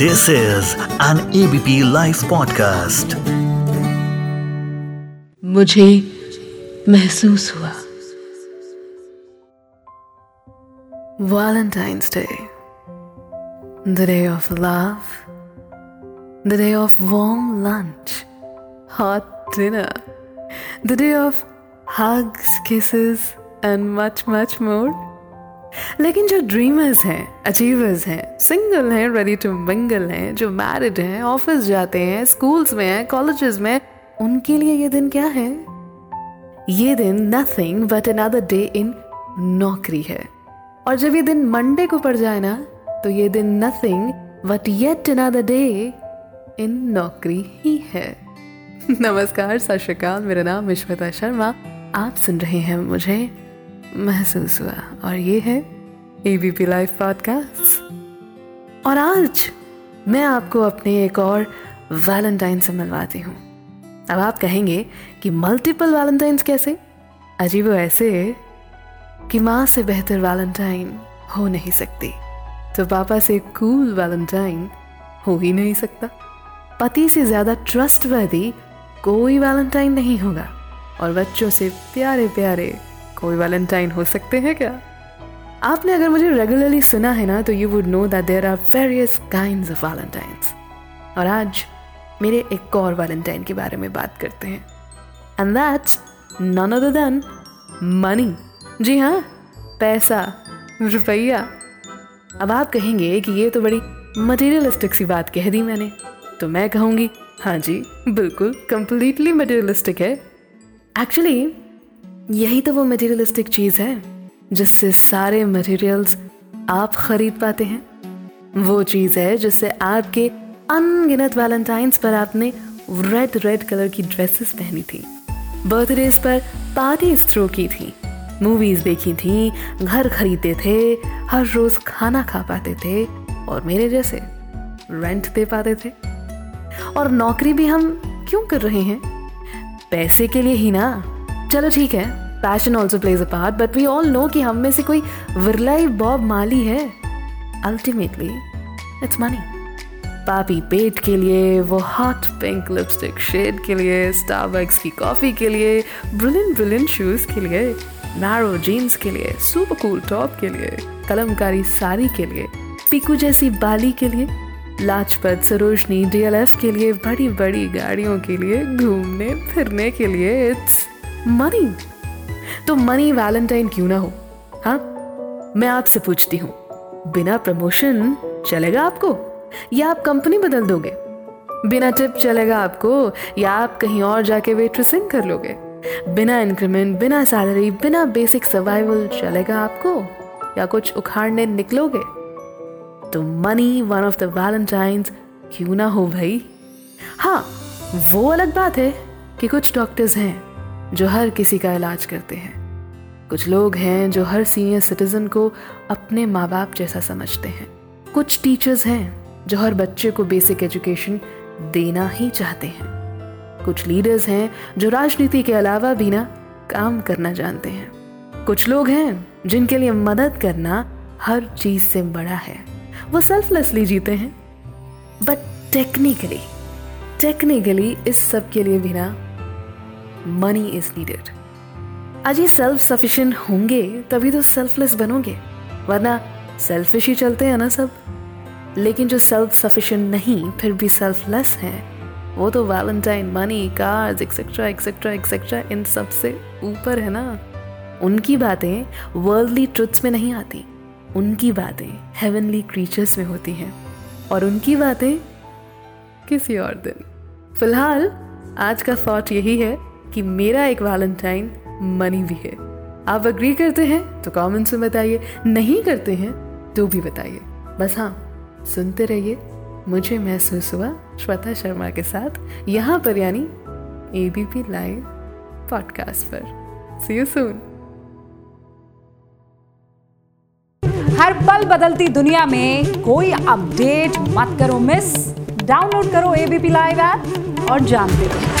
This is an ABP Life podcast. मुझे महसूस हुआ Valentine's Day, the day of love, the day of warm lunch, hot dinner, the day of hugs, kisses, and much, much more. लेकिन जो dreamers हैं achievers हैं single हैं ready to mingle हैं, जो मैरिड हैं ऑफ़िस जाते हैं स्कूल्स में हैं कॉलेजेस में उनके लिए ये दिन क्या है? ये दिन nothing but another day in नौकरी है। और जब ये दिन मंडे को पड़ जाए ना तो ये दिन nothing but yet another day in नौकरी ही है। नमस्कार, सत श्रीकाल मेरा नाम विश्वता शर्मा। आप सुन रहे हैं मुझे महसूस हुआ। और ये है एबीपी लाइव पॉडकास्ट और आज मैं आपको अपने एक और वैलेंटाइन से मिलवाती हूँ। अब आप कहेंगे कि मल्टीपल वैलेंटाइंस कैसे? अजीब ऐसे कि माँ से बेहतर वैलेंटाइन हो नहीं सकती। तो पापा से कूल वैलेंटाइन हो ही नहीं सकता। पति से ज़्यादा ट्रस्टवर्दी कोई वैलेंटाइन नहीं होगा। और बच्चों से प्यारे प्यारे कोई वैलेंटाइन हो सकते हैं क्या? आपने अगर मुझे रेगुलरली सुना है ना तो you would know that there are various kind of Valentines और आज मेरे एक और वैलेंटाइन के बारे में बात करते हैं। And that's none other than money जी हाँ पैसा, रुपया। अब आप कहेंगे कि ये तो बड़ी मटेरियलिस्टिक सी बात कह दी मैंने। तो मैं कहूँगी हाँ जी, बिल्कुल कंप्लीटली मटेरियलिस्टिक है। एक्चुअली यही तो वो मटेरियलिस्टिक चीज़ है, जिससे सारे मटेरियल्स आप खरीद पाते हैं। वो चीज़ है जिससे आपके अनगिनत वैलेंटाइंस पर आपने रेड रेड कलर की ड्रेसेस पहनी थी। बर्थडेज पर पार्टीज़ थ्रो की थी मूवीज़ देखी थी, घर खरीदते थे, हर रोज खाना खा पाते थे और मेरे जैसे रेंट दे पाते थे। और नौकरी भी हम क्यों कर रहे हैं? पैसे के लिए ही ना। चलो ठीक है passion also plays a part but we all know कि हम में से कोई विरलाई बॉब माली है अल्टीमेटली इट्स मनी पापी पेट के लिए वो हॉट पिंक लिपस्टिक शेड के लिए स्टारबक्स की कॉफ़ी के लिए ब्रिलियंट ब्रिलियंट शूज़ के लिए नारो जीन्स के लिए सुपर कूल टॉप के लिए कलमकारी साड़ी के लिए पिकू जैसी बाली के लिए लाजपत सरोजनी डीएलएफ के लिए बड़ी बड़ी गाड़ियों के लिए घूमने फिरने के लिए इट्स मनी। तो मनी वैलेंटाइन क्यों ना हो? हाँ? मैं आपसे पूछती हूँ। बिना प्रमोशन चलेगा आपको? या आप कंपनी बदल दोगे? बिना टिप चलेगा आपको? या आप कहीं और जाके वेट्रेसिंग कर लोगे? बिना इंक्रीमेंट बिना सैलरी बिना बेसिक सर्वाइवल चलेगा आपको? या कुछ उखाड़ने निकलोगे? तो money one of the Valentines क्यों ना हो भाई? हाँ वो अलग बात है कि कुछ डॉक्टर्स हैं। जो हर किसी का इलाज करते हैं। कुछ लोग हैं जो हर सीनियर सिटीजन को अपने माँ बाप जैसा समझते हैं। कुछ टीचर्स हैं जो हर बच्चे को बेसिक एजुकेशन देना ही चाहते हैं। कुछ लीडर्स हैं जो राजनीति के अलावा भी ना काम करना जानते हैं। कुछ लोग हैं जिनके लिए मदद करना हर चीज़ से बड़ा है। वो सेल्फलेसली जीते हैं। बट टेक्निकली टेक्निकली इस सब के लिए भी ना मनी इज़ नीडेड आज ये सेल्फ सफिशिएंट होंगे, तभी तो सेल्फलेस बनोगे। वरना सेल्फिश ही चलते हैं ना सब। लेकिन जो सेल्फ सफिशिएंट नहीं, फिर भी सेल्फलेस हैं, वो तो Valentine money cars etcetera etcetera etcetera इन सबसे ऊपर है ना। उनकी बातें वर्ल्डली ट्रुथ्स में नहीं आती। उनकी बातें हेवनली क्रीचर्स में होती हैं। और उनकी बातें किसी और दिन। फ़िलहाल, आज का थॉट यही है। कि मेरा एक वैलेंटाइन मनी भी है। आप अग्री करते हैं तो कमेंट्स में बताइए। नहीं करते हैं तो भी बताइए। बस हाँ सुनते रहिए। मुझे महसूस हुआ श्वेता शर्मा के साथ यहाँ पर, यानी एबीपी लाइव पॉडकास्ट पर। सी यू सून हर पल बदलती दुनिया में कोई अपडेट मत करो मिस डाउनलोड करो एबीपी लाइव ऐप और जानते रहो।